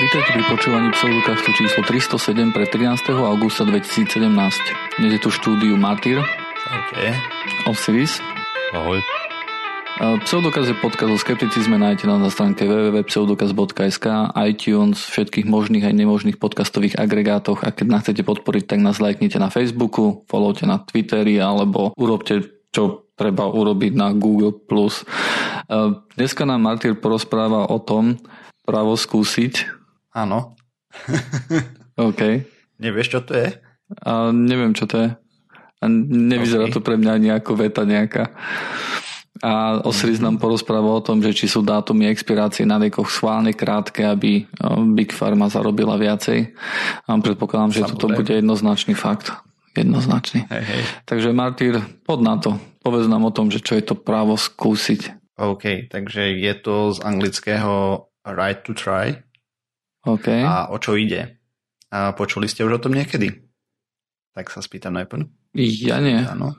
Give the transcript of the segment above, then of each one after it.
Vítajte pri počúvaní pseudokastu číslo 307 pre 13. augusta 2017. Dnes je tu štúdiu Martyr. OK. Osiris. Ahoj. Pseudokaz je podcast o skepticizme, nájdete na stránke www.pseudokaz.sk, iTunes, všetkých možných aj nemožných podcastových agregátoch a keď nás chcete podporiť, tak nás lajknite na Facebooku, followte na Twitteri alebo urobte čo treba urobiť na Google+. Dneska nám Martyr porozpráva o tom, právo skúsiť. Áno. OK. Nevieš, čo to je? A neviem, čo to je. A nevyzerá okay. to pre mňa ani ako veta nejaká. A Osiris mm-hmm. nám porozpráva o tom, že či sú dátumy expirácie na liekoch schválne krátke, aby Big Pharma zarobila viacej. A predpokladám, že toto bude jednoznačný fakt. Jednoznačný. Hej, hej. Takže Martyr, pod na to. Povedz nám o tom, že čo je to právo skúsiť. OK, takže je to z anglického right to try. OK. A o čo ide? A počuli ste už o tom niekedy? Tak sa spýtam najprv. Ja nie. Áno.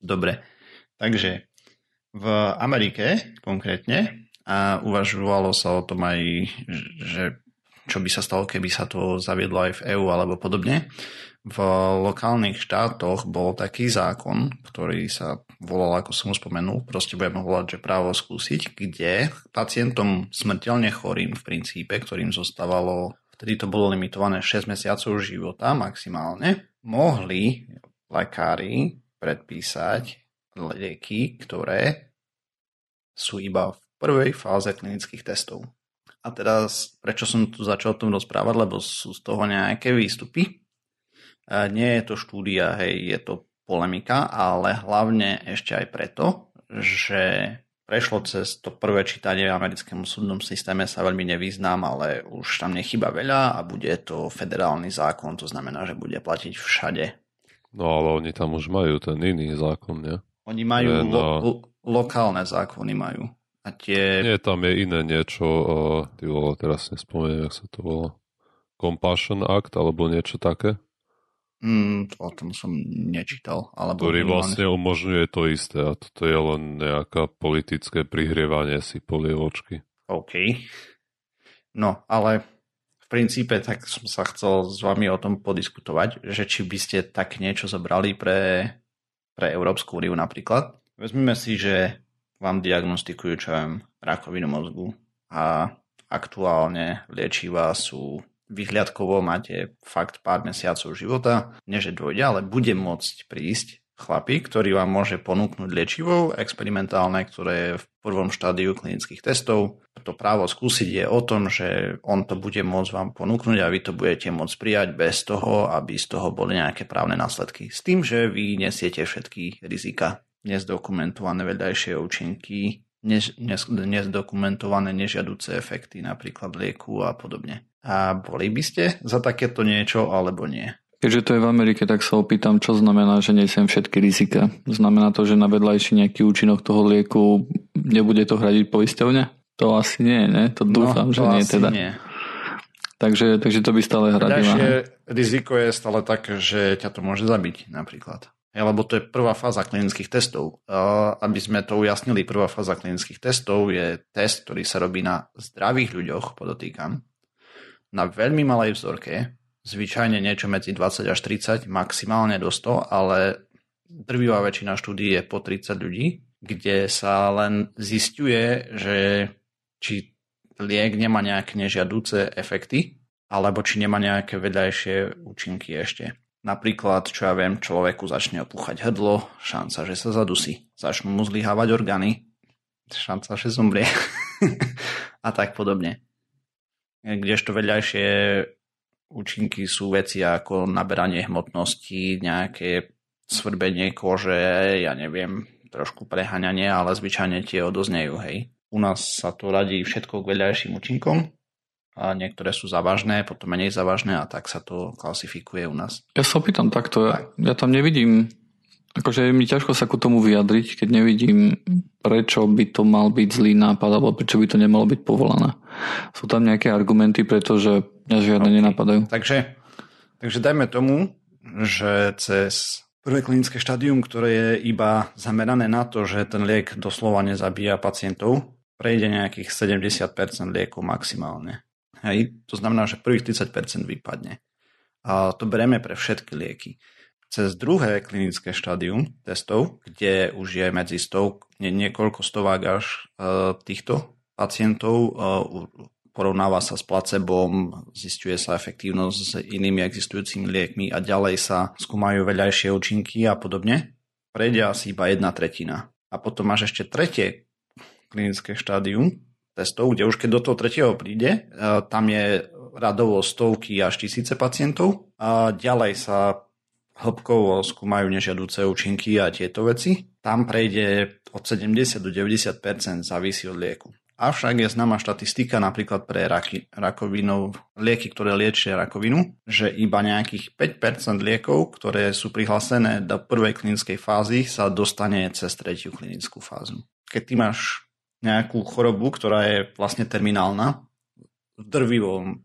Dobre. Takže v Amerike konkrétne a uvažovalo sa o tom aj, že čo by sa stalo, keby sa to zaviedlo aj v EÚ alebo podobne. V lokálnych štátoch bol taký zákon, ktorý sa volal, ako som už spomenul, proste budeme volať, že právo skúsiť, kde pacientom smrteľne chorým v princípe, ktorým zostávalo, vtedy to bolo limitované 6 mesiacov života maximálne, mohli lekári predpísať lieky, ktoré sú iba v prvej fáze klinických testov. A teraz, prečo som tu začal o tom rozprávať, lebo sú z toho nejaké výstupy, nie je to štúdia, hej, je to polemika, ale hlavne ešte aj preto, že prešlo cez to prvé čítanie v americkému súdnom systéme sa veľmi nevyznám, ale už tam nechyba veľa a bude to federálny zákon, to znamená, že bude platiť všade. No ale oni tam už majú ten iný zákon, nie? Oni majú ne, no... lo- lokálne zákony majú. A tie... Nie, tam je iné niečo, uh, ty vole, teraz nespomeniem, jak sa to volá. Compassion Act, alebo niečo také? Mm, o tom som nečítal. Alebo ktorý vlastne umožňuje to isté a toto je len nejaká politické prihrievanie si polievočky. OK. No, ale v princípe tak som sa chcel s vami o tom podiskutovať, že či by ste tak niečo zobrali pre, pre Európsku úniu napríklad. Vezmime si, že vám diagnostikujú, čo viem, rakovinu mozgu a aktuálne liečivá sú vyhliadkovo máte fakt pár mesiacov života, neže dôjde, ale bude môcť prísť chlapík, ktorý vám môže ponúknuť liečivo experimentálne, ktoré je v prvom štádiu klinických testov. To právo skúsiť je o tom, že on to bude môcť vám ponúknuť a vy to budete môcť prijať bez toho, aby z toho boli nejaké právne následky. S tým, že vy nesiete všetky rizika, nezdokumentované vedľajšie účinky, nezdokumentované nežiaduce efekty, napríklad lieku a podobne. A boli by ste za takéto niečo alebo nie? Keďže to je v Amerike, tak sa opýtam, čo znamená, že nesiem všetky rizika. Znamená to, že na vedľajší nejaký účinok toho lieku nebude to hradiť poisťovňa? To asi nie, ne? To no, dúfam, no, to že nie teda. Nie. Takže, takže to by stále hradila. Ďalšie riziko je stále také, že ťa to môže zabiť napríklad. Lebo to je prvá fáza klinických testov. Aby sme to ujasnili, prvá fáza klinických testov je test, ktorý sa robí na zdravých ľuďoch, podotýkam, na veľmi malej vzorke, zvyčajne niečo medzi 20 až 30, maximálne do 100, ale drvivá väčšina štúdí je po 30 ľudí, kde sa len zistuje, že či liek nemá nejaké nežiadúce efekty, alebo či nemá nejaké vedľajšie účinky ešte. Napríklad, čo ja viem, človeku začne opúchať hrdlo, šanca, že sa zadusí. Začnú mu zlyhávať orgány, šanca, že zomrie. a tak podobne kdežto vedľajšie účinky sú veci ako naberanie hmotnosti, nejaké svrbenie kože, ja neviem, trošku preháňanie, ale zvyčajne tie odoznejú, hej. U nás sa to radí všetko k vedľajším účinkom, a niektoré sú závažné, potom menej závažné a tak sa to klasifikuje u nás. Ja sa opýtam takto, ja, ja tam nevidím Akože je mi ťažko sa ku tomu vyjadriť, keď nevidím, prečo by to mal byť zlý nápad, alebo prečo by to nemalo byť povolené. Sú tam nejaké argumenty, pretože mňa žiadne okay. nenapadajú. Takže, takže dajme tomu, že cez prvé klinické štádium, ktoré je iba zamerané na to, že ten liek doslova nezabíja pacientov, prejde nejakých 70% liekov maximálne. Hej? To znamená, že prvých 30% vypadne. A to bereme pre všetky lieky. Cez druhé klinické štádium testov, kde už je medzi stov, nie, niekoľko stovák až uh, týchto pacientov, uh, porovnáva sa s placebom, zistuje sa efektívnosť s inými existujúcimi liekmi a ďalej sa skúmajú veľajšie účinky a podobne, prejde asi iba jedna tretina. A potom máš ešte tretie klinické štádium testov, kde už keď do toho tretieho príde, uh, tam je radovo stovky až tisíce pacientov a ďalej sa hĺbkovo skúmajú nežiaduce účinky a tieto veci. Tam prejde od 70 do 90% závisí od lieku. Avšak je známa štatistika napríklad pre raky, rakovinov, lieky, ktoré liečia rakovinu, že iba nejakých 5% liekov, ktoré sú prihlásené do prvej klinickej fázy, sa dostane cez tretiu klinickú fázu. Keď ty máš nejakú chorobu, ktorá je vlastne terminálna, v drvivom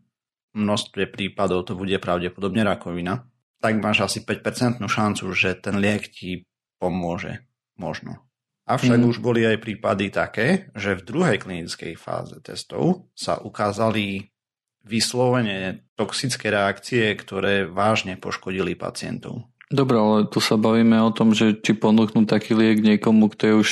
množstve prípadov to bude pravdepodobne rakovina, tak máš asi 5% šancu, že ten liek ti pomôže. Možno. Avšak mm. už boli aj prípady také, že v druhej klinickej fáze testov sa ukázali vyslovene toxické reakcie, ktoré vážne poškodili pacientov. Dobre, ale tu sa bavíme o tom, že či ponúknú taký liek niekomu, kto je už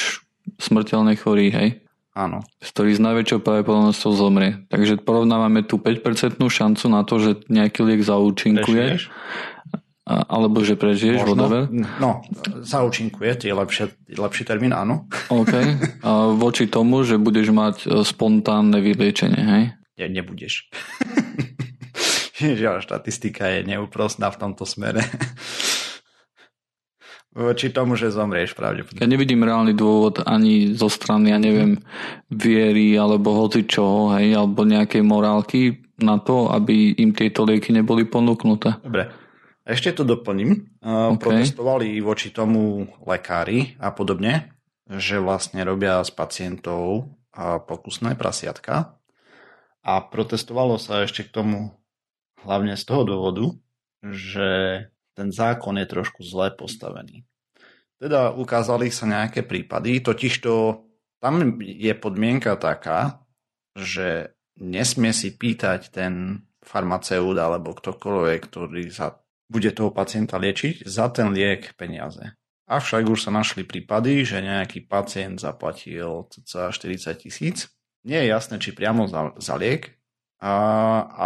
smrteľne chorý, hej? Áno. Z ktorých s najväčšou pravdepodobnosťou zomrie. Takže porovnávame tú 5% šancu na to, že nejaký liek zaúčinkuje. Alebo že prežiješ, Možno. whatever. No, zaúčinkuje, je lepšie, lepší termín, áno. OK. A voči tomu, že budeš mať e, spontánne vyliečenie, hej? Nie, nebudeš. Žiaľ, štatistika je neúprostná v tomto smere voči tomu, že zomrieš pravdepodobne. Ja nevidím reálny dôvod ani zo strany, ja neviem, viery alebo hoci čoho, hej, alebo nejakej morálky na to, aby im tieto lieky neboli ponúknuté. Dobre. Ešte to doplním. Okay. Protestovali voči tomu lekári a podobne, že vlastne robia s pacientov pokusné prasiatka. A protestovalo sa ešte k tomu hlavne z toho dôvodu, že ten zákon je trošku zle postavený. Teda ukázali sa nejaké prípady, totižto tam je podmienka taká, že nesmie si pýtať ten farmaceut alebo ktokoľvek, ktorý sa bude toho pacienta liečiť, za ten liek peniaze. Avšak už sa našli prípady, že nejaký pacient zaplatil cca 40 tisíc. Nie je jasné, či priamo za, za liek, a,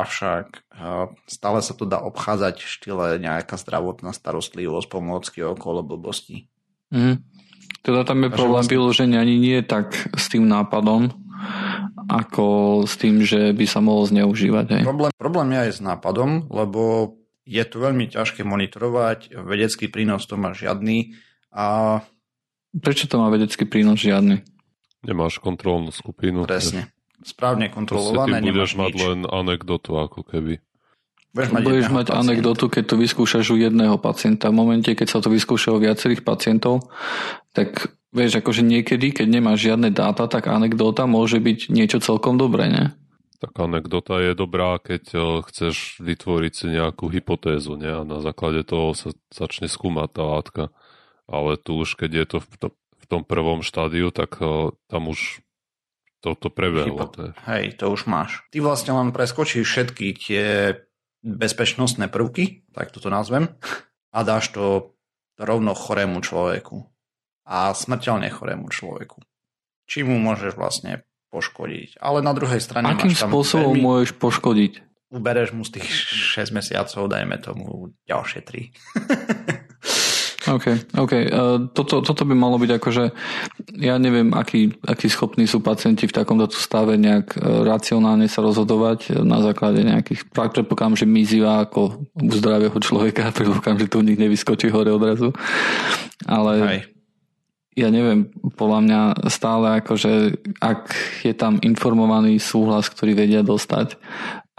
avšak a, stále sa to dá obchádzať v štýle nejaká zdravotná starostlivosť, pomôcky okolo blbosti. Mm. Teda tam je problém vlastne... vyloženie ani nie tak s tým nápadom, ako s tým, že by sa mohol zneužívať. Hej. Problém, problém je aj s nápadom, lebo je to veľmi ťažké monitorovať, vedecký prínos to má žiadny. A... Prečo to má vedecký prínos žiadny? Nemáš kontrolnú skupinu. Presne správne kontrolované. Ty budeš mať nič. len anekdotu ako keby. Budeš mať, budeš mať anekdotu, keď to vyskúšaš u jedného pacienta. V momente, keď sa to vyskúša u viacerých pacientov, tak vieš, akože niekedy, keď nemáš žiadne dáta, tak anekdota môže byť niečo celkom dobré, ne? Tak anekdota je dobrá, keď eh, chceš vytvoriť si nejakú hypotézu, ne? A na základe toho sa začne skúmať tá látka. Ale tu už, keď je to v, to, v tom prvom štádiu, tak uh, tam už toto prebehlo. Hypo- hej, to už máš. Ty vlastne len preskočíš všetky tie bezpečnostné prvky, tak toto nazvem, a dáš to rovno chorému človeku. A smrteľne chorému človeku. Či mu môžeš vlastne poškodiť. Ale na druhej strane Akým máš tam spôsobom veľmi... môžeš poškodiť? Ubereš mu z tých 6 mesiacov, dajme tomu ďalšie 3. OK, OK. Uh, toto, toto by malo byť akože, ja neviem, aký, aký schopní sú pacienti v takomto stave nejak uh, racionálne sa rozhodovať na základe nejakých, predpokladám, že mizivá ako u zdravého človeka, predpokladám, že tu nich nevyskočí hore odrazu. Ale Aj. ja neviem, podľa mňa stále akože, ak je tam informovaný súhlas, ktorý vedia dostať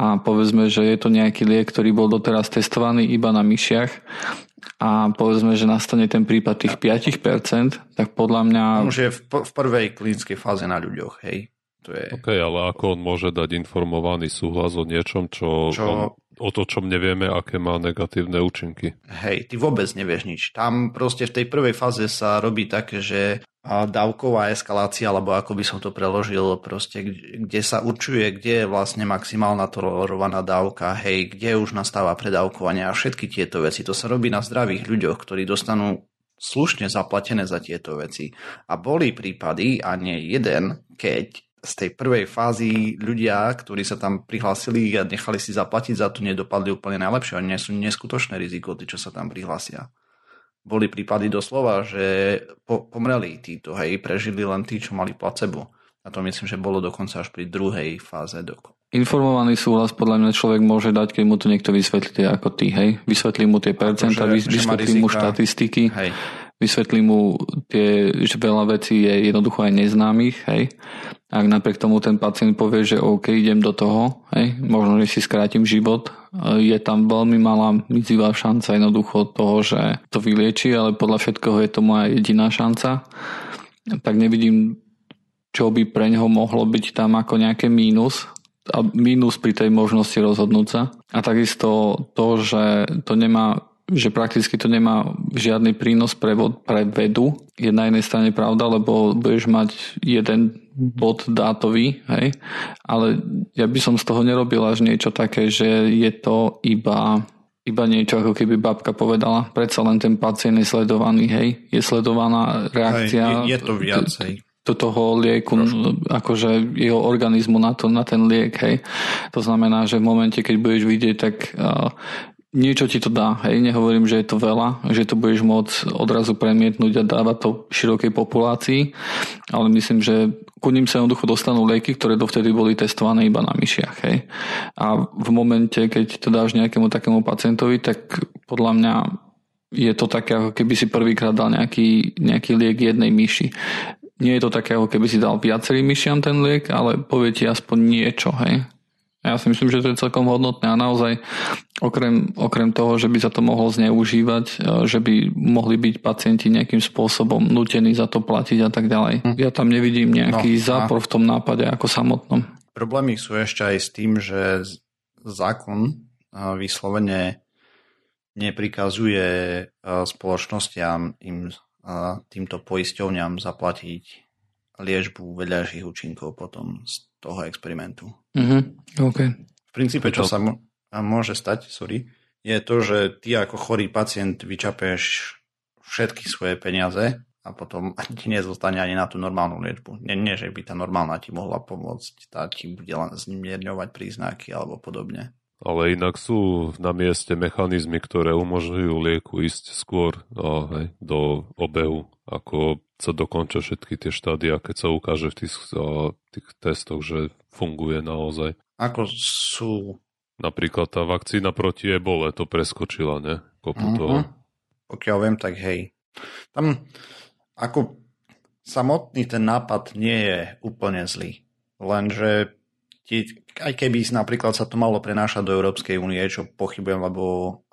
a povedzme, že je to nejaký liek, ktorý bol doteraz testovaný iba na myšiach a povedzme, že nastane ten prípad tých 5%, tak podľa mňa... Už je v, v prvej klinickej fáze na ľuďoch, hej. To je... OK, ale ako on môže dať informovaný súhlas o niečom, čo, čo... On, o to, čom nevieme, aké má negatívne účinky. Hej, ty vôbec nevieš nič. Tam proste v tej prvej fáze sa robí také, že dávková eskalácia, alebo ako by som to preložil, proste, kde sa určuje, kde je vlastne maximálna tolerovaná dávka, hej, kde už nastáva predávkovanie a všetky tieto veci. To sa robí na zdravých ľuďoch, ktorí dostanú slušne zaplatené za tieto veci. A boli prípady, a nie jeden, keď z tej prvej fázy ľudia, ktorí sa tam prihlásili a nechali si zaplatiť za to, nedopadli úplne najlepšie. Oni sú neskutočné riziko, tí, čo sa tam prihlásia. Boli prípady doslova, že po, pomreli títo, hej, prežili len tí, čo mali placebo. A to myslím, že bolo dokonca až pri druhej fáze. Doko. Informovaný súhlas podľa mňa človek môže dať, keď mu to niekto vysvetlí ako ty, hej? Vysvetlí mu tie percenta, vysvetlí mu štatistiky, hej. vysvetlí mu tie, že veľa vecí je jednoducho aj neznámych, hej? Ak napriek tomu ten pacient povie, že OK, idem do toho, hej, možno, že si skrátim život, je tam veľmi malá mizivá šanca jednoducho toho, že to vylieči, ale podľa všetkého je to moja jediná šanca, tak nevidím, čo by pre neho mohlo byť tam ako nejaké mínus, a mínus pri tej možnosti rozhodnúť sa. A takisto to, že to nemá že prakticky to nemá žiadny prínos pre, pre vedu. Je na jednej strane pravda, lebo budeš mať jeden bod dátový, hej? ale ja by som z toho nerobil až niečo také, že je to iba iba niečo, ako keby babka povedala. Predsa len ten pacient je sledovaný, hej? Je sledovaná reakcia. Hej, je, je to viacej do toho lieku, Trošku. akože jeho organizmu na, to, na ten liek, hej. To znamená, že v momente, keď budeš vidieť, tak uh, niečo ti to dá, hej, nehovorím, že je to veľa, že to budeš môcť odrazu premietnúť a dávať to širokej populácii, ale myslím, že ku ním sa jednoducho dostanú lieky, ktoré dovtedy boli testované iba na myšiach, hej. A v momente, keď to dáš nejakému takému pacientovi, tak podľa mňa je to také, ako keby si prvýkrát dal nejaký, nejaký liek jednej myši. Nie je to také, ako keby si dal viacerým myšiam ten liek, ale povie ti aspoň niečo, hej. Ja si myslím, že to je celkom hodnotné a naozaj okrem, okrem toho, že by sa to mohlo zneužívať, e, že by mohli byť pacienti nejakým spôsobom nutení za to platiť a tak ďalej. Hm. Ja tam nevidím nejaký no, zápor v tom nápade ako samotnom. Problémy sú ešte aj s tým, že zákon e, vyslovene neprikazuje e, spoločnostiam im týmto poisťovňam zaplatiť liečbu vedľajších účinkov potom z toho experimentu. Mm-hmm. Okay. V princípe, čo sa môže stať, sorry, je to, že ty ako chorý pacient vyčapeš všetky svoje peniaze a potom ti nezostane ani na tú normálnu liečbu. Nie, nie, že by tá normálna ti mohla pomôcť, tá ti bude len zmierňovať príznaky alebo podobne. Ale inak sú na mieste mechanizmy, ktoré umožňujú lieku ísť skôr no, hej, do obehu, ako sa dokončia všetky tie štádia, keď sa ukáže v tých, o, tých testoch, že funguje naozaj. Ako sú... Napríklad tá vakcína proti ebole to preskočila, ne? Kopu uh-huh. toho. Pokiaľ viem, tak hej. Tam ako samotný ten nápad nie je úplne zlý. Lenže aj keby napríklad sa to malo prenášať do Európskej únie, čo pochybujem, lebo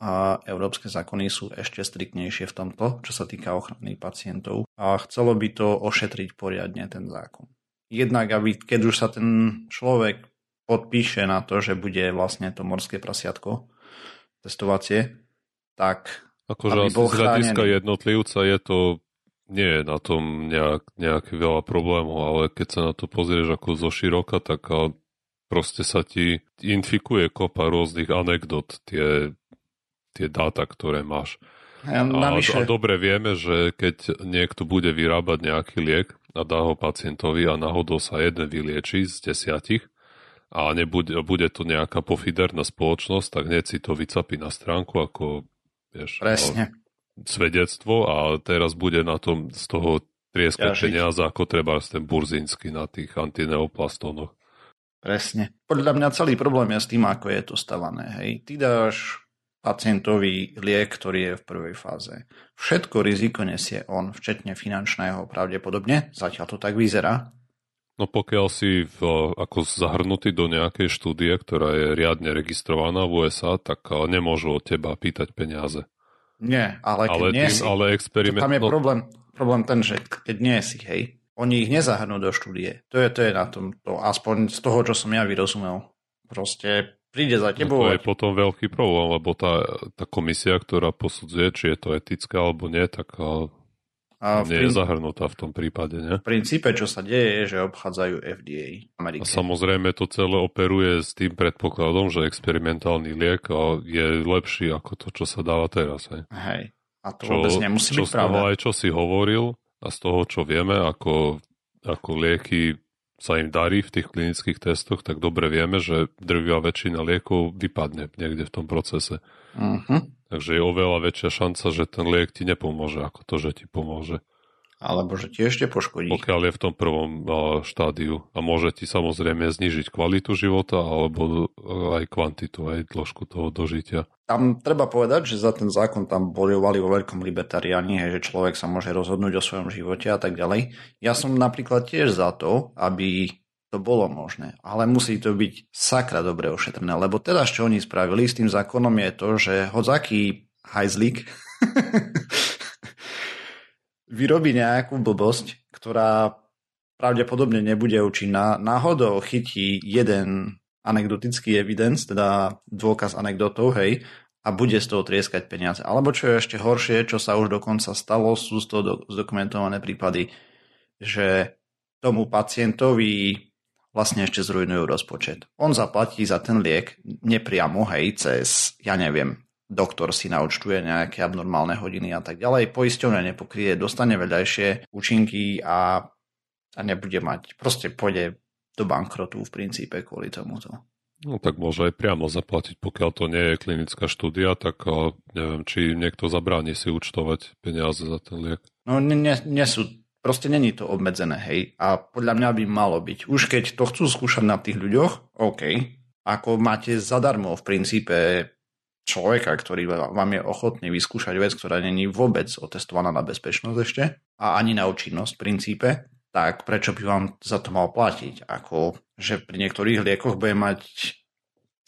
a, európske zákony sú ešte striktnejšie v tomto, čo sa týka ochrany pacientov. A chcelo by to ošetriť poriadne ten zákon. Jednak, aby keď už sa ten človek podpíše na to, že bude vlastne to morské prasiatko testovacie, tak Akože z hľadiska jednotlivca je to nie je na tom nejak, nejaký veľa problémov, ale keď sa na to pozrieš ako zo široka, tak proste sa ti infikuje kopa rôznych anekdot, tie, tie dáta, ktoré máš. Ja, a, a dobre vieme, že keď niekto bude vyrábať nejaký liek a dá ho pacientovi a náhodou sa jeden vylieči z desiatich a nebude, bude to nejaká pofiderná spoločnosť, tak hneď si to vycapí na stránku ako vieš, Presne. svedectvo a teraz bude na tom z toho trieskať ja, peniaze, ako treba ten burzínsky na tých antineoplastónoch. Presne. Podľa mňa celý problém je s tým, ako je to stavané. Hej. Ty dáš pacientový liek, ktorý je v prvej fáze. Všetko riziko nesie on, včetne finančného pravdepodobne. Zatiaľ to tak vyzerá. No pokiaľ si v, ako zahrnutý do nejakej štúdie, ktorá je riadne registrovaná v USA, tak nemôžu od teba pýtať peniaze. Nie, ale keď ale nie tým, si, ale experiment... tam je no... problém, problém ten, že keď nie si, hej, oni ich nezahrnú do štúdie. To je, to je na tom, to, aspoň z toho, čo som ja vyrozumel. Proste príde za tebou. No to je potom veľký problém, lebo tá, tá komisia, ktorá posudzuje, či je to etické alebo nie, tak a nie je zahrnutá v tom prípade, nie? V princípe, čo sa deje, je, že obchádzajú FDA Amerike. A samozrejme to celé operuje s tým predpokladom, že experimentálny liek je lepší ako to, čo sa dáva teraz. Hej. hej. A to čo, vôbec nemusí čo byť pravda. aj čo si hovoril a z toho, čo vieme, ako, ako lieky sa im darí v tých klinických testoch, tak dobre vieme, že drvia väčšina liekov vypadne niekde v tom procese. Uh-huh. Takže je oveľa väčšia šanca, že ten liek ti nepomôže, ako to, že ti pomôže. Alebo že ti ešte poškodí. Pokiaľ je v tom prvom štádiu. A môže ti samozrejme znižiť kvalitu života, alebo aj kvantitu, aj dĺžku toho dožitia. Tam treba povedať, že za ten zákon tam bojovali vo veľkom libertariáni, že človek sa môže rozhodnúť o svojom živote a tak ďalej. Ja som napríklad tiež za to, aby to bolo možné. Ale musí to byť sakra dobre ošetrené, lebo teraz, čo oni spravili s tým zákonom je to, že hodzaký hajzlík vyrobí nejakú blbosť, ktorá pravdepodobne nebude účinná, náhodou chytí jeden anekdotický evidence, teda dôkaz anekdotov, hej, a bude z toho trieskať peniaze. Alebo čo je ešte horšie, čo sa už dokonca stalo, sú z toho zdokumentované prípady, že tomu pacientovi vlastne ešte zrujnujú rozpočet. On zaplatí za ten liek nepriamo, hej, cez, ja neviem, doktor si naučtuje nejaké abnormálne hodiny a tak ďalej. Poisťovne nepokrie, dostane vedľajšie účinky a, a nebude mať, proste pôjde do bankrotu v princípe kvôli tomuto. No tak môže aj priamo zaplatiť, pokiaľ to nie je klinická štúdia, tak neviem, či niekto zabráni si účtovať peniaze za ten liek. No nie, nie, nie sú Proste není to obmedzené, hej. A podľa mňa by malo byť. Už keď to chcú skúšať na tých ľuďoch, OK. Ako máte zadarmo v princípe človeka, ktorý vám je ochotný vyskúšať vec, ktorá není vôbec otestovaná na bezpečnosť ešte a ani na účinnosť v princípe, tak prečo by vám za to mal platiť? Ako, že pri niektorých liekoch bude mať,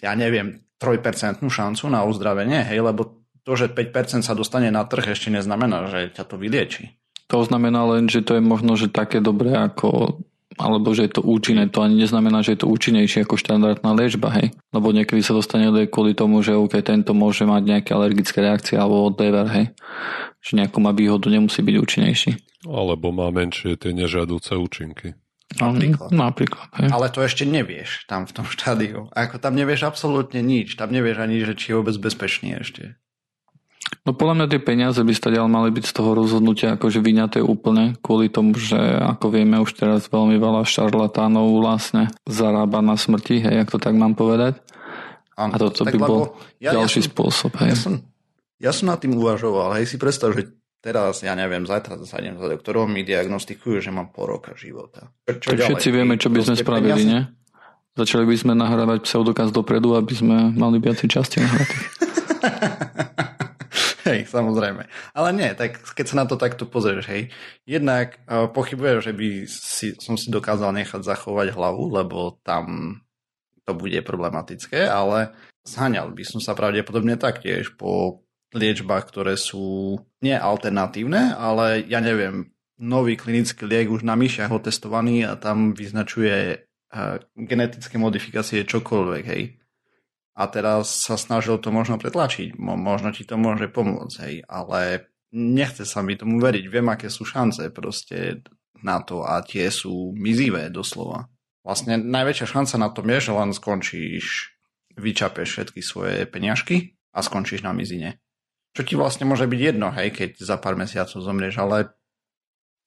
ja neviem, 3% šancu na uzdravenie, hej, lebo to, že 5% sa dostane na trh, ešte neznamená, že ťa to vylieči. To znamená len, že to je možno, že také dobré ako alebo že je to účinné, to ani neznamená, že je to účinnejšie ako štandardná liečba, hej. Lebo niekedy sa dostane do kvôli tomu, že OK, tento môže mať nejaké alergické reakcie alebo whatever, hej. Že nejakú má výhodu, nemusí byť účinnejší. Alebo má menšie tie nežiaduce účinky. Napríklad. Napríklad hej. Ale to ešte nevieš tam v tom štádiu. Ako tam nevieš absolútne nič. Tam nevieš ani, že či je vôbec bezpečný ešte. No podľa mňa tie peniaze by stadiaľ mali byť z toho rozhodnutia akože vyňaté úplne, kvôli tomu, že ako vieme už teraz veľmi veľa šarlatánov vlastne zarába na smrti, hej, ak to tak mám povedať. Ano, a toto by bol ja, ďalší ja som, spôsob. Hej. Ja, som, ja som nad tým uvažoval, hej, si predstav, že teraz, ja neviem, zajtra sa idem za doktorom, mi diagnostikujú, že mám pol roka života. Čo ďalej? Všetci vieme, čo by sme spravili, nie? Začali by sme nahrávať pseudokaz dopredu, aby sme mali viacej časti nahratých. Hej, samozrejme. Ale nie, tak keď sa na to takto pozrieš, hej, jednak uh, pochybujem, že by si, som si dokázal nechať zachovať hlavu, lebo tam to bude problematické, ale zhaňal by som sa pravdepodobne taktiež po liečbách, ktoré sú nie alternatívne, ale ja neviem, nový klinický liek už na myšiach otestovaný a tam vyznačuje uh, genetické modifikácie čokoľvek, hej a teraz sa snažil to možno pretlačiť. Možno ti to môže pomôcť, hej, ale nechce sa mi tomu veriť. Viem, aké sú šance proste na to a tie sú mizivé doslova. Vlastne najväčšia šanca na tom je, že len skončíš, vyčapeš všetky svoje peňažky a skončíš na mizine. Čo ti vlastne môže byť jedno, hej, keď za pár mesiacov zomrieš, ale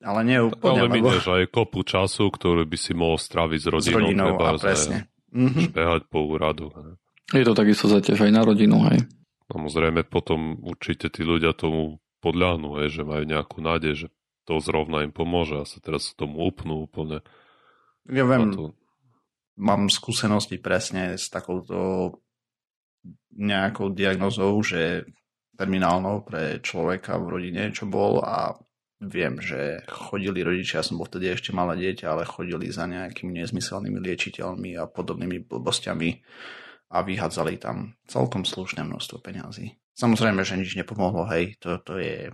ale nie úplne. Ale mineš lebo... aj kopu času, ktorý by si mohol straviť s rodinou. S rodinou a presne. Mm-hmm. Špehať po úradu. Hej. Je to takisto zaťaž aj na rodinu, hej. Samozrejme potom určite tí ľudia tomu podľahnú, hej, že majú nejakú nádej, že to zrovna im pomôže a sa teraz k tomu upnú úplne. Ja viem, to... mám skúsenosti presne s takouto nejakou diagnozou, že terminálnou pre človeka v rodine, čo bol a viem, že chodili rodičia, ja som bol vtedy ešte malé dieťa, ale chodili za nejakými nezmyselnými liečiteľmi a podobnými blbostiami a vyhádzali tam celkom slušné množstvo peňazí. Samozrejme, že nič nepomohlo, hej, to, to je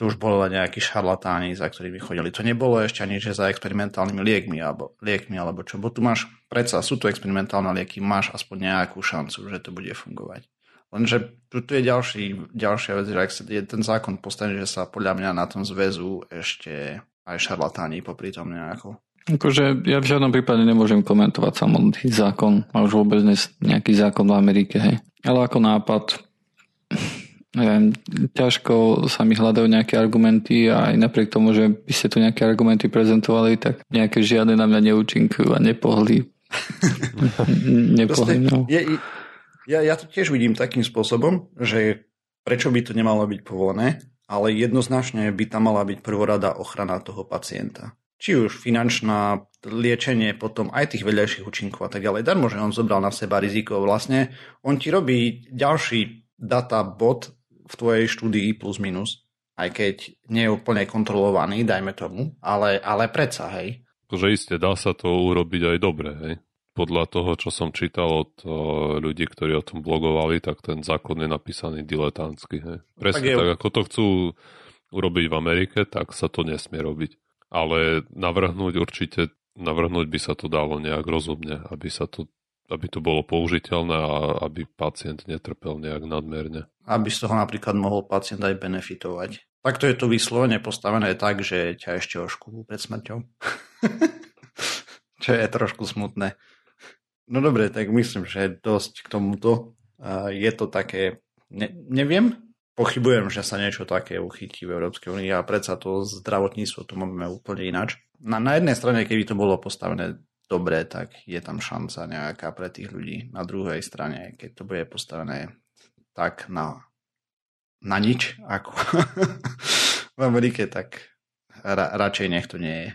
to už bolo nejakí šarlatáni, za ktorými chodili. To nebolo ešte ani, že za experimentálnymi liekmi alebo, liekmi, alebo čo. Bo tu máš, predsa sú to experimentálne lieky, máš aspoň nejakú šancu, že to bude fungovať. Lenže tu, tu je ďalší, ďalšia vec, že ak sa je ten zákon postaví, že sa podľa mňa na tom zväzu ešte aj šarlatáni popri tom nejako. Akože ja v žiadnom prípade nemôžem komentovať samotný zákon a už vôbec nejaký zákon v Amerike, hej. Ale ako nápad neviem, ťažko sa mi hľadajú nejaké argumenty a aj napriek tomu, že by ste tu nejaké argumenty prezentovali, tak nejaké žiadne na mňa neúčinkujú a nepohli. nepohli no. je, ja, ja to tiež vidím takým spôsobom, že prečo by to nemalo byť povolené, ale jednoznačne by tam mala byť prvorada ochrana toho pacienta. Či už finančná, liečenie, potom aj tých vedľajších účinkov a tak ďalej. Darmo, že on zobral na seba riziko vlastne. On ti robí ďalší data bod v tvojej štúdii plus minus, aj keď nie je úplne kontrolovaný, dajme tomu, ale, ale predsa, hej. Že isté, dá sa to urobiť aj dobre, hej. Podľa toho, čo som čítal od o, ľudí, ktorí o tom blogovali, tak ten zákon je napísaný diletantsky. Hej. Presne tak, je... tak, ako to chcú urobiť v Amerike, tak sa to nesmie robiť. Ale navrhnúť určite, navrhnúť by sa to dalo nejak rozumne, aby sa to aby to bolo použiteľné a aby pacient netrpel nejak nadmerne. Aby z toho napríklad mohol pacient aj benefitovať. Takto je to vyslovene postavené tak, že ťa ešte oškú pred smrťou. Čo je trošku smutné. No dobre, tak myslím, že dosť k tomuto. Je to také, ne, neviem, pochybujem, že sa niečo také uchytí v Európskej únii a predsa to zdravotníctvo tu máme úplne ináč. Na, na jednej strane, keby to bolo postavené dobre, tak je tam šanca nejaká pre tých ľudí. Na druhej strane, keď to bude postavené tak na, na nič, ako v Amerike, tak ra, radšej nech to nie je.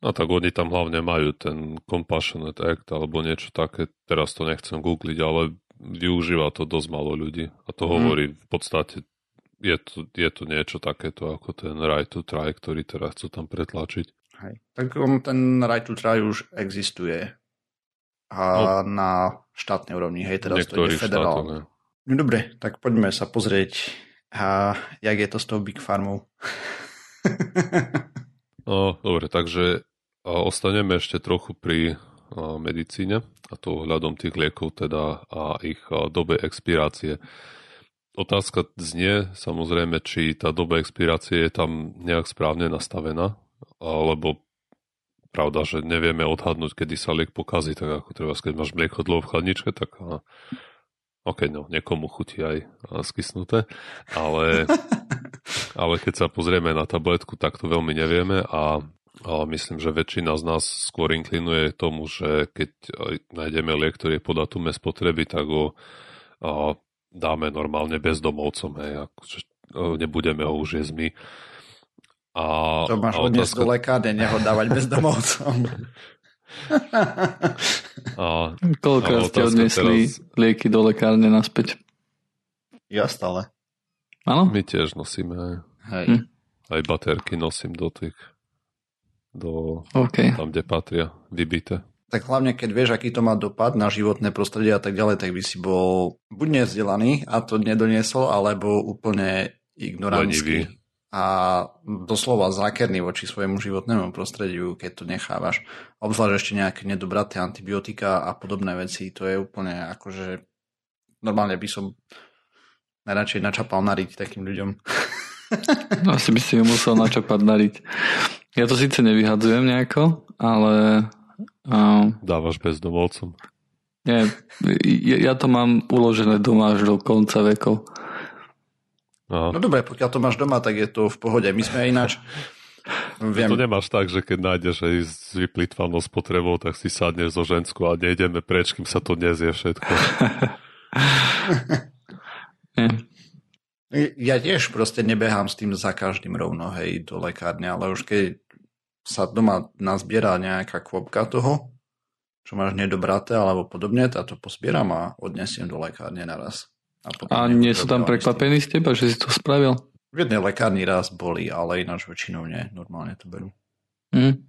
No tak oni tam hlavne majú ten Compassionate Act alebo niečo také, teraz to nechcem googliť, ale využíva to dosť malo ľudí. A to mm. hovorí v podstate, je to, je to niečo takéto ako ten right to try, ktorý teraz chcú tam pretlačiť. Hej. Tak on, ten right to try už existuje a no, na štátnej úrovni, hej, teraz to je federálne. No dobre, tak poďme sa pozrieť, a jak je to s tou Big Farmou. no, dobre, takže ostaneme ešte trochu pri medicíne a to ohľadom tých liekov teda a ich dobe expirácie. Otázka znie samozrejme, či tá doba expirácie je tam nejak správne nastavená, lebo pravda, že nevieme odhadnúť, kedy sa liek pokazí, tak ako treba, keď máš mlieko dlho v chladničke, tak a, OK, no, niekomu chutí aj skysnuté, ale, ale keď sa pozrieme na tabletku, tak to veľmi nevieme a, a myslím, že väčšina z nás skôr inklinuje tomu, že keď nájdeme liek, ktorý je po datume spotreby, tak ho a, dáme normálne bezdomovcom, hej, akože nebudeme ho už jesť my a, to máš odniesť otázka... do lekárne, neho dávať bezdomovcom. a, Koľko ste odnesli teraz... lieky do lekárne naspäť? Ja stále. Áno? My tiež nosíme. Hej. Hm. Aj baterky nosím do tých do okay. tam, kde patria, vybité. Tak hlavne, keď vieš, aký to má dopad na životné prostredie a tak ďalej, tak by si bol buď nezdelaný a to nedoniesol, alebo úplne ignorantský a doslova zákerný voči svojmu životnému prostrediu, keď to nechávaš. Obzvlášť ešte nejaké nedobraté antibiotika a podobné veci, to je úplne akože normálne by som najradšej načapal nariť takým ľuďom. No, asi by si ju musel načapať nariť. Ja to síce nevyhadzujem nejako, ale... Uh, Dávaš bezdomovcom. Nie, ja, ja to mám uložené doma až do konca vekov. No. no dobre, pokiaľ to máš doma, tak je to v pohode. My sme ináč... Viem. To nemáš tak, že keď nájdeš aj s vyplýtvanou spotrebou, tak si sadneš zo žensku a nejdeme preč, kým sa to nezie všetko. ja tiež proste nebehám s tým za každým rovno, hej, do lekárne, ale už keď sa doma nazbiera nejaká kvopka toho, čo máš nedobraté alebo podobne, tá to pospieram a odnesiem do lekárne naraz. A, a nie sú tam prekvapení z teba, že si to spravil? V jednej lekárni raz boli, ale ináč väčšinou nie. Normálne to berú. Mm.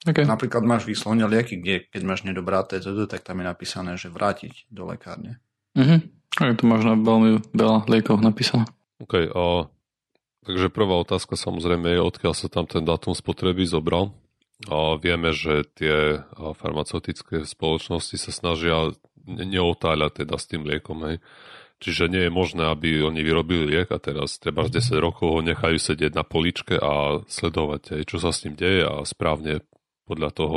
Okay. Napríklad máš výslovne lieky, kde keď máš nedobrá TZD, tak tam je napísané, že vrátiť do lekárne. Mhm. Aj to máš na veľmi veľa liekov napísané. OK, a Takže prvá otázka samozrejme je, odkiaľ sa tam ten dátum spotreby zobral. A vieme, že tie farmaceutické spoločnosti sa snažia neotáľať teda s tým liekom. Hej. Čiže nie je možné, aby oni vyrobili liek a teraz treba 10 rokov ho nechajú sedieť na poličke a sledovať, hej, čo sa s ním deje a správne podľa toho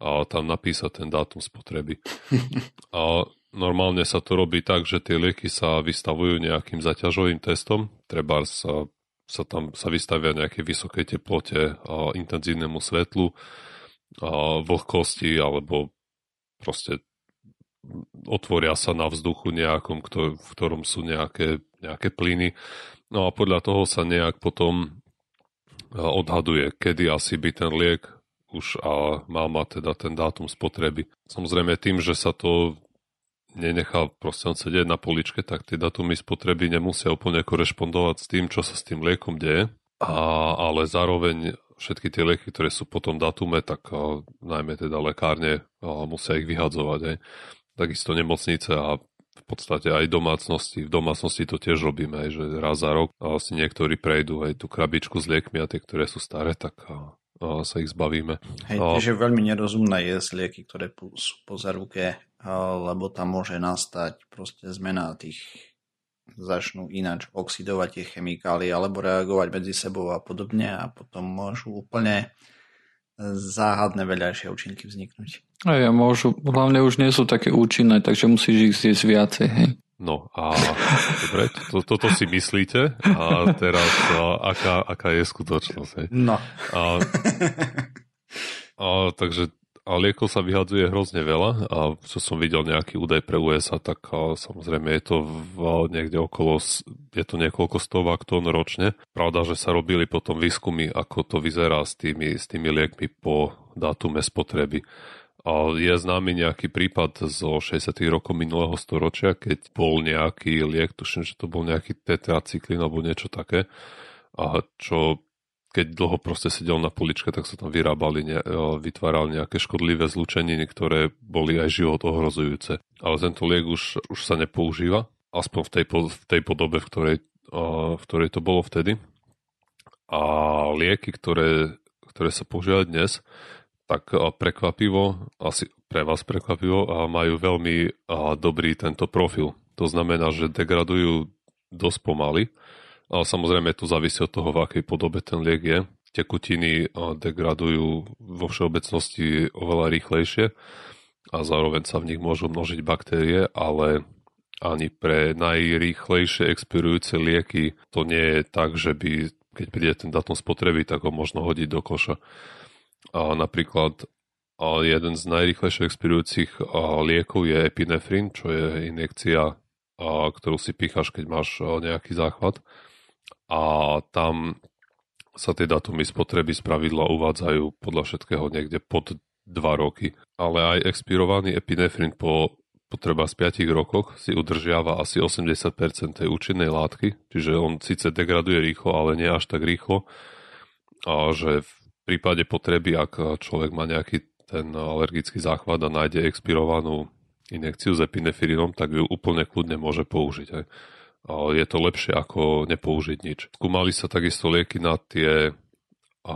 a tam napísať ten dátum spotreby. A normálne sa to robí tak, že tie lieky sa vystavujú nejakým zaťažovým testom, treba sa, sa tam sa vystavia nejaké vysokej teplote a intenzívnemu svetlu, a vlhkosti alebo proste otvoria sa na vzduchu nejakom, v ktorom sú nejaké, nejaké plyny. No a podľa toho sa nejak potom odhaduje, kedy asi by ten liek už a mal mať teda ten dátum spotreby. Samozrejme tým, že sa to nenechá proste sedieť na poličke, tak tie datumy spotreby nemusia úplne korešpondovať s tým, čo sa s tým liekom deje. A, ale zároveň všetky tie lieky, ktoré sú po tom datume, tak a, najmä teda lekárne a, musia ich vyhadzovať. Aj. Takisto nemocnice a v podstate aj domácnosti. V domácnosti to tiež robíme, aj, že raz za rok a si niektorí prejdú aj tú krabičku s liekmi a tie, ktoré sú staré, tak a, a sa ich zbavíme. Hej, a... je veľmi nerozumné jesť lieky, ktoré sú po zaruke, lebo tam môže nastať proste zmena tých začnú ináč oxidovať tie chemikálie alebo reagovať medzi sebou a podobne a potom môžu úplne záhadné vedľajšie účinky vzniknúť. A ja môžu, hlavne už nie sú také účinné, takže musíš ich zjesť viacej, hej. No a dobre, to, toto si myslíte a teraz a, aká, aká je skutočnosť? Hej? No. A, a, takže a liekov sa vyhadzuje hrozne veľa a čo som videl nejaký údaj pre USA, tak samozrejme je to v, niekde okolo, je to niekoľko stovák tón ročne. Pravda, že sa robili potom výskumy, ako to vyzerá s tými, s tými liekmi po dátume spotreby. A je známy nejaký prípad zo 60. rokov minulého storočia, keď bol nejaký liek, tuším, že to bol nejaký tetracyklin alebo niečo také, a čo keď dlho proste sedel na poličke, tak sa tam vyrábali, ne, vytvárali nejaké škodlivé zlučeniny, ktoré boli aj život ohrozujúce. Ale tento liek už, už sa nepoužíva, aspoň v tej, v tej podobe, v ktorej, v ktorej to bolo vtedy. A lieky, ktoré, ktoré sa používajú dnes, tak prekvapivo, asi pre vás prekvapivo, majú veľmi dobrý tento profil. To znamená, že degradujú dosť pomaly. A samozrejme to závisí od toho, v akej podobe ten liek je. Tekutiny degradujú vo všeobecnosti oveľa rýchlejšie a zároveň sa v nich môžu množiť baktérie, ale ani pre najrýchlejšie expirujúce lieky to nie je tak, že by keď príde ten datum spotreby, tak ho možno hodiť do koša. A napríklad a jeden z najrychlejšie expirujúcich liekov je epinefrin, čo je injekcia, ktorú si picháš, keď máš nejaký záchvat. A tam sa tie datumy spotreby z pravidla uvádzajú podľa všetkého niekde pod 2 roky. Ale aj expirovaný epinefrin po potreba z 5 rokoch si udržiava asi 80% tej účinnej látky, čiže on síce degraduje rýchlo, ale nie až tak rýchlo, a že v prípade potreby, ak človek má nejaký ten alergický záchvat a nájde expirovanú injekciu s epinefrinom, tak ju úplne kľudne môže použiť. Aj. Je to lepšie ako nepoužiť nič. Skúmali sa takisto lieky na tie a,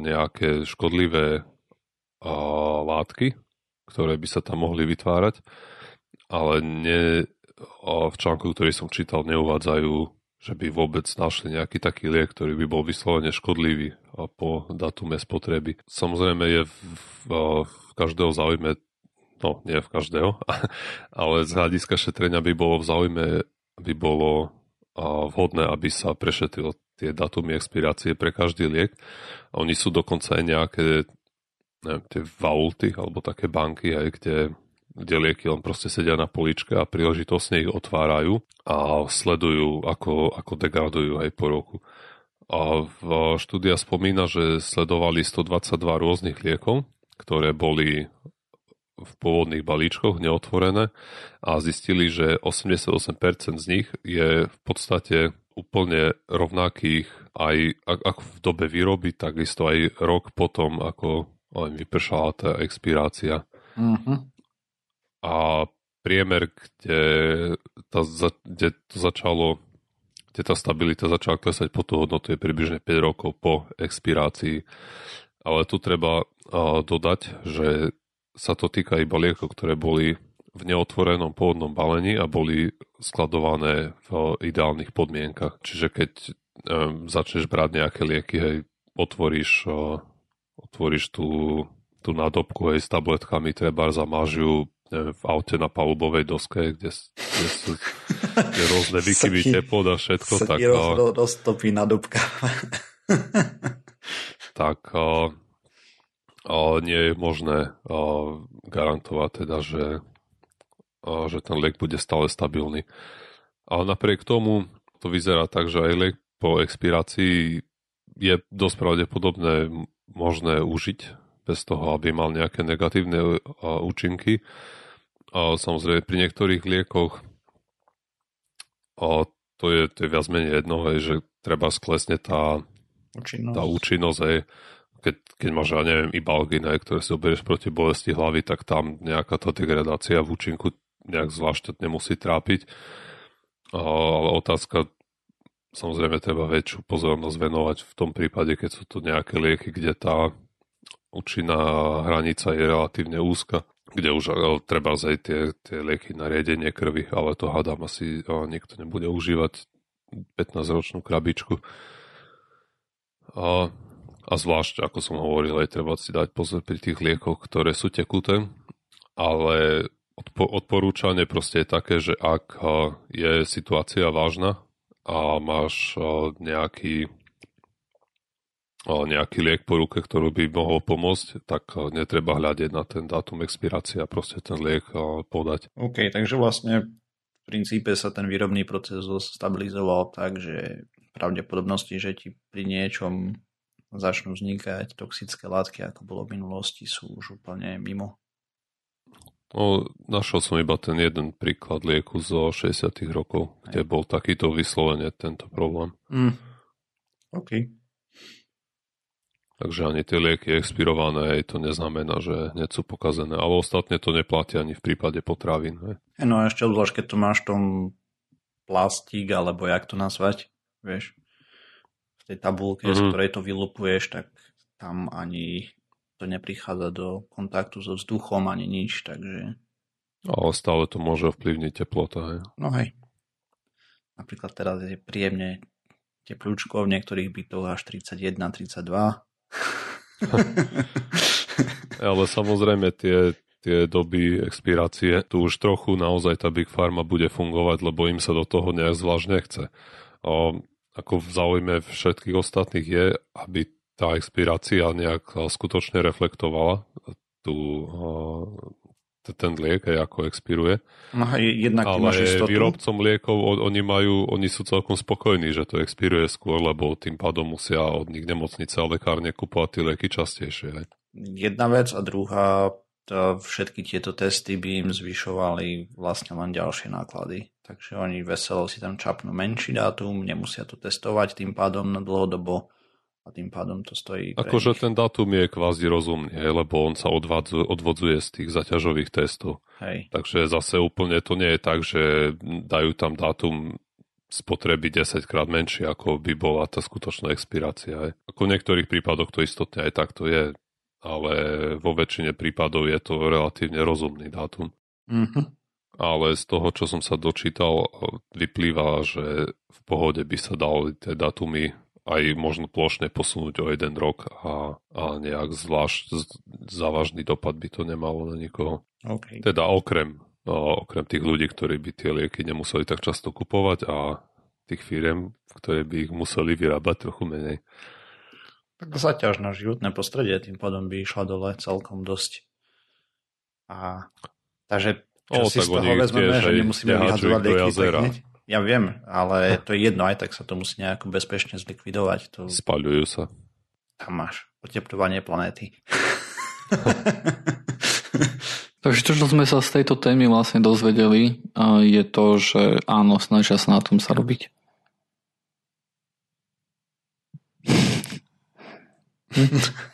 nejaké škodlivé a, látky, ktoré by sa tam mohli vytvárať, ale ne, a v článku, ktorý som čítal, neuvádzajú že by vôbec našli nejaký taký liek, ktorý by bol vyslovene škodlivý po datume spotreby. Samozrejme je v, v, v každého záujme, no nie v každého, ale z hľadiska šetrenia by bolo v záujme, by bolo vhodné, aby sa prešetrilo tie datumy expirácie pre každý liek. A oni sú dokonca aj nejaké neviem, tie vaulty alebo také banky, aj kde kde lieky len proste sedia na poličke a príležitosne ich otvárajú a sledujú, ako, ako degradujú aj po roku. A v štúdia spomína, že sledovali 122 rôznych liekov, ktoré boli v pôvodných balíčkoch neotvorené a zistili, že 88% z nich je v podstate úplne rovnakých aj ako v dobe výroby, takisto aj rok potom, ako vypršala tá expirácia. Mm-hmm a priemer, kde, tá, kde to začalo kde tá stabilita začala klesať po tú hodnotu je približne 5 rokov po expirácii. Ale tu treba dodať, že sa to týka iba liekov, ktoré boli v neotvorenom pôvodnom balení a boli skladované v ideálnych podmienkach. Čiže keď um, začneš brať nejaké lieky, hej, otvoríš, uh, otvoríš tú, tú nádobku hej, s tabletkami, treba zamážu v aute na palubovej doske, kde, kde sú kde rôzne vykyvy teplot a všetko. Sa tak, ti roz, roztopí nádobka. tak uh, nie je možné garantovať teda, že, že ten liek bude stále stabilný. Ale napriek tomu to vyzerá tak, že aj liek po expirácii je dosť pravdepodobné možné užiť bez toho, aby mal nejaké negatívne účinky. A samozrejme pri niektorých liekoch a to je, to je viac menej jedno, hej, že treba sklesne tá účinnosť, tá účinnosť hej, keď, keď máš, ja neviem, ibalgin, ktoré si oberieš proti bolesti hlavy, tak tam nejaká tá degradácia v účinku nejak zvlášť nemusí trápiť. Ale otázka Samozrejme treba väčšiu pozornosť venovať v tom prípade, keď sú to nejaké lieky, kde tá účinná hranica je relatívne úzka, kde už treba aj tie, tie lieky na riedenie krvi, ale to hádam asi niekto nebude užívať 15-ročnú krabičku. A, a zvlášť, ako som hovoril, aj treba si dať pozor pri tých liekoch, ktoré sú tekuté, ale odpo- odporúčanie proste je také, že ak je situácia vážna, a máš nejaký nejaký liek po ruke, ktorú by mohol pomôcť, tak netreba hľadiť na ten dátum expirácie a proste ten liek podať. OK, takže vlastne v princípe sa ten výrobný proces stabilizoval tak, že pravdepodobnosti, že ti pri niečom začnú vznikať toxické látky, ako bolo v minulosti, sú už úplne mimo. No, našiel som iba ten jeden príklad lieku zo 60 rokov, kde bol takýto vyslovene tento problém. Mm. OK. Takže ani tie lieky expirované, to neznamená, že hneď sú pokazené. Ale ostatne to neplatí ani v prípade potravín. Hej. No a ešte obzvlášť, keď to máš v tom plastík, alebo jak to nazvať, vieš, tej tabulke, mm-hmm. z mhm. ktorej to vylupuješ, tak tam ani to neprichádza do kontaktu so vzduchom ani nič, takže... Ale stále to môže ovplyvniť teplota, hej? No hej. Napríklad teraz je príjemne teplúčko, v niektorých bytoch až 31, 32. Ale samozrejme tie, tie doby expirácie, tu už trochu naozaj tá Big Pharma bude fungovať, lebo im sa do toho nejak zvlášť nechce. A ako v záujme všetkých ostatných je, aby tá expirácia nejak skutočne reflektovala tú, ten liek, ako expiruje. No aj jednak Ale výrobcom liekov, oni majú, oni sú celkom spokojní, že to expiruje skôr, lebo tým pádom musia od nich nemocnice a lekárne kupovať tie lieky častejšie. Jedna vec a druhá, všetky tieto testy by im zvyšovali vlastne len ďalšie náklady. Takže oni veselo si tam čapnú menší dátum, nemusia to testovať, tým pádom na dlhodobo a tým pádom to stojí. Akože ten dátum je kvázi rozumný, lebo on sa odvadzuje, odvodzuje z tých zaťažových testov. Hej. Takže zase úplne to nie je tak, že dajú tam dátum spotreby 10 krát menšie, ako by bola tá skutočná expirácia. Hej. Ako v niektorých prípadoch to istotne aj takto je, ale vo väčšine prípadov je to relatívne rozumný dátum. Mm-hmm. Ale z toho, čo som sa dočítal, vyplýva, že v pohode by sa dali tie datumy aj možno plošne posunúť o jeden rok a, a nejak zvlášť závažný dopad by to nemalo na nikoho. Okay. Teda okrem, no, okrem tých ľudí, ktorí by tie lieky nemuseli tak často kupovať a tých firiem, ktoré by ich museli vyrábať trochu menej. Tak zaťaž na životné prostredie tým pádom by išla dole celkom dosť. A takže čo o, si z toho vezmeme, že nemusíme vyhadzovať lieky hneď? Ja viem, ale to je jedno, aj tak sa to musí nejako bezpečne zlikvidovať. To... Spaľujú sa. Tam máš oteplovanie planéty. Takže to, čo sme sa z tejto témy vlastne dozvedeli, je to, že áno, snažia sa na tom sa robiť.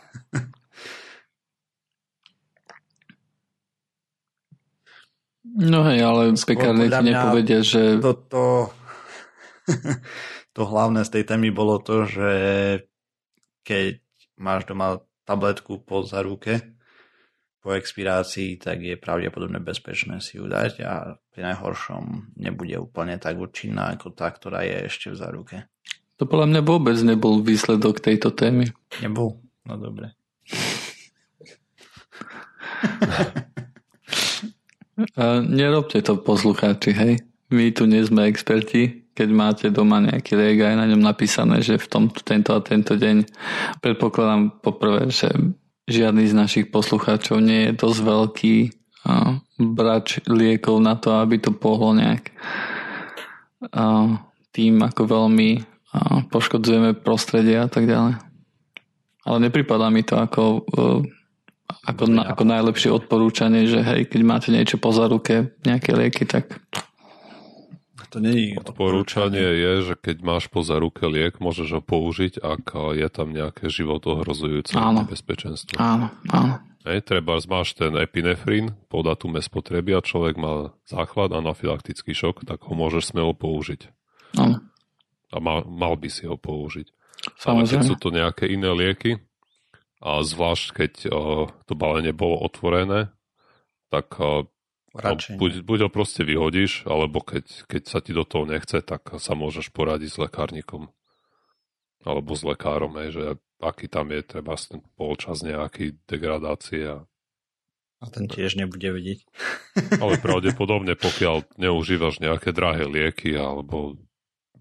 No hej, ale pekárne ti nepovedia, že... Toto... to hlavné z tej témy bolo to, že keď máš doma tabletku po zaruke po expirácii, tak je pravdepodobne bezpečné si ju dať a pri najhoršom nebude úplne tak účinná ako tá, ktorá je ešte v záruke. To podľa mňa vôbec nebol výsledok tejto témy. Nebol? No dobre. A nerobte to poslucháči, hej. My tu nie sme experti, keď máte doma nejaký liek aj na ňom napísané, že v tom, tento a tento deň predpokladám poprvé, že žiadny z našich poslucháčov nie je dosť veľký a, brač liekov na to, aby to pohlo nejak a, tým, ako veľmi a, poškodzujeme prostredie a tak ďalej. Ale nepripadá mi to ako ako, na, ako najlepšie odporúčanie, že hej, keď máte niečo po ruke, nejaké lieky, tak... To nie je odporúčanie je, že keď máš po ruke liek, môžeš ho použiť, ak je tam nejaké život ohrozujúce áno. nebezpečenstvo. Áno, áno. Hej, treba máš ten epinefrín po datume spotreby a človek má záchvat, anafylaktický šok, tak ho môžeš smelo použiť. Áno. A mal, mal by si ho použiť. Samozrejme. Ale keď sú to nejaké iné lieky, a zvlášť keď uh, to balenie bolo otvorené, tak uh, no, buď, buď ho proste vyhodíš, alebo keď, keď sa ti do toho nechce, tak sa môžeš poradiť s lekárnikom. Alebo s lekárom, hej, že aký tam je treba ten polčas nejaký degradácie. A, a ten tiež nebude vedieť. Ale pravdepodobne, pokiaľ neužívaš nejaké drahé lieky, alebo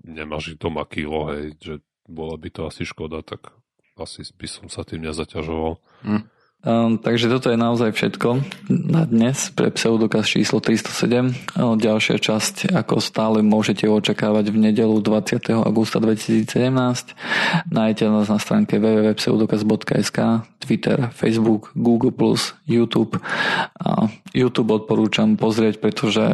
nemáš ich doma kilo, hej, že bola by to asi škoda, tak asi by som sa tým nezaťažoval. Hm. Um, takže toto je naozaj všetko na dnes pre pseudokaz číslo 307. Um, ďalšia časť, ako stále môžete očakávať v nedelu 20. augusta 2017. Nájdete nás na stránke www.pseudokaz.sk, Twitter, Facebook, Google+, YouTube. A YouTube odporúčam pozrieť, pretože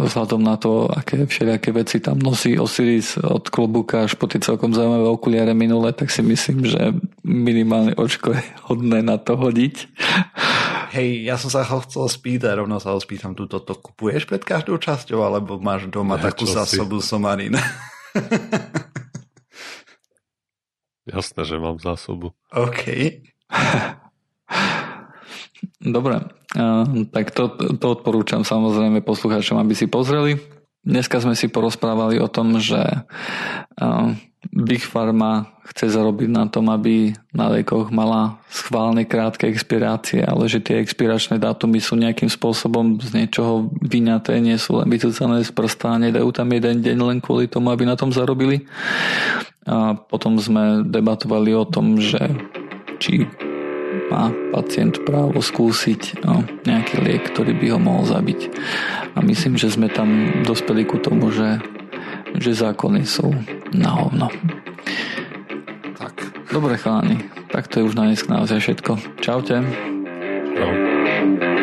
vzhľadom na to, aké všelijaké veci tam nosí Osiris od klobuka až po tie celkom zaujímavé okuliare minule, tak si myslím, že minimálne očko je hodné na to hodiť hodiť. Hej, ja som sa chcel spýtať, rovno sa ho spýtam, túto to kupuješ pred každou časťou, alebo máš doma ja, takú zásobu si? somarín? Jasné, že mám zásobu. OK. Dobre, tak to, to odporúčam samozrejme poslucháčom, aby si pozreli. Dneska sme si porozprávali o tom, že Big Pharma chce zarobiť na tom, aby na liekoch mala schválne krátke expirácie, ale že tie expiračné dátumy sú nejakým spôsobom z niečoho vyňaté, nie sú len vycúcané z prsta nedajú tam jeden deň len kvôli tomu, aby na tom zarobili. A potom sme debatovali o tom, že či má pacient právo skúsiť no, nejaký liek, ktorý by ho mohol zabiť. A myslím, že sme tam dospeli ku tomu, že že zákony sú na hovno. Tak. Dobre chalani, tak to je už na dnes naozaj všetko. Čaute. Čau.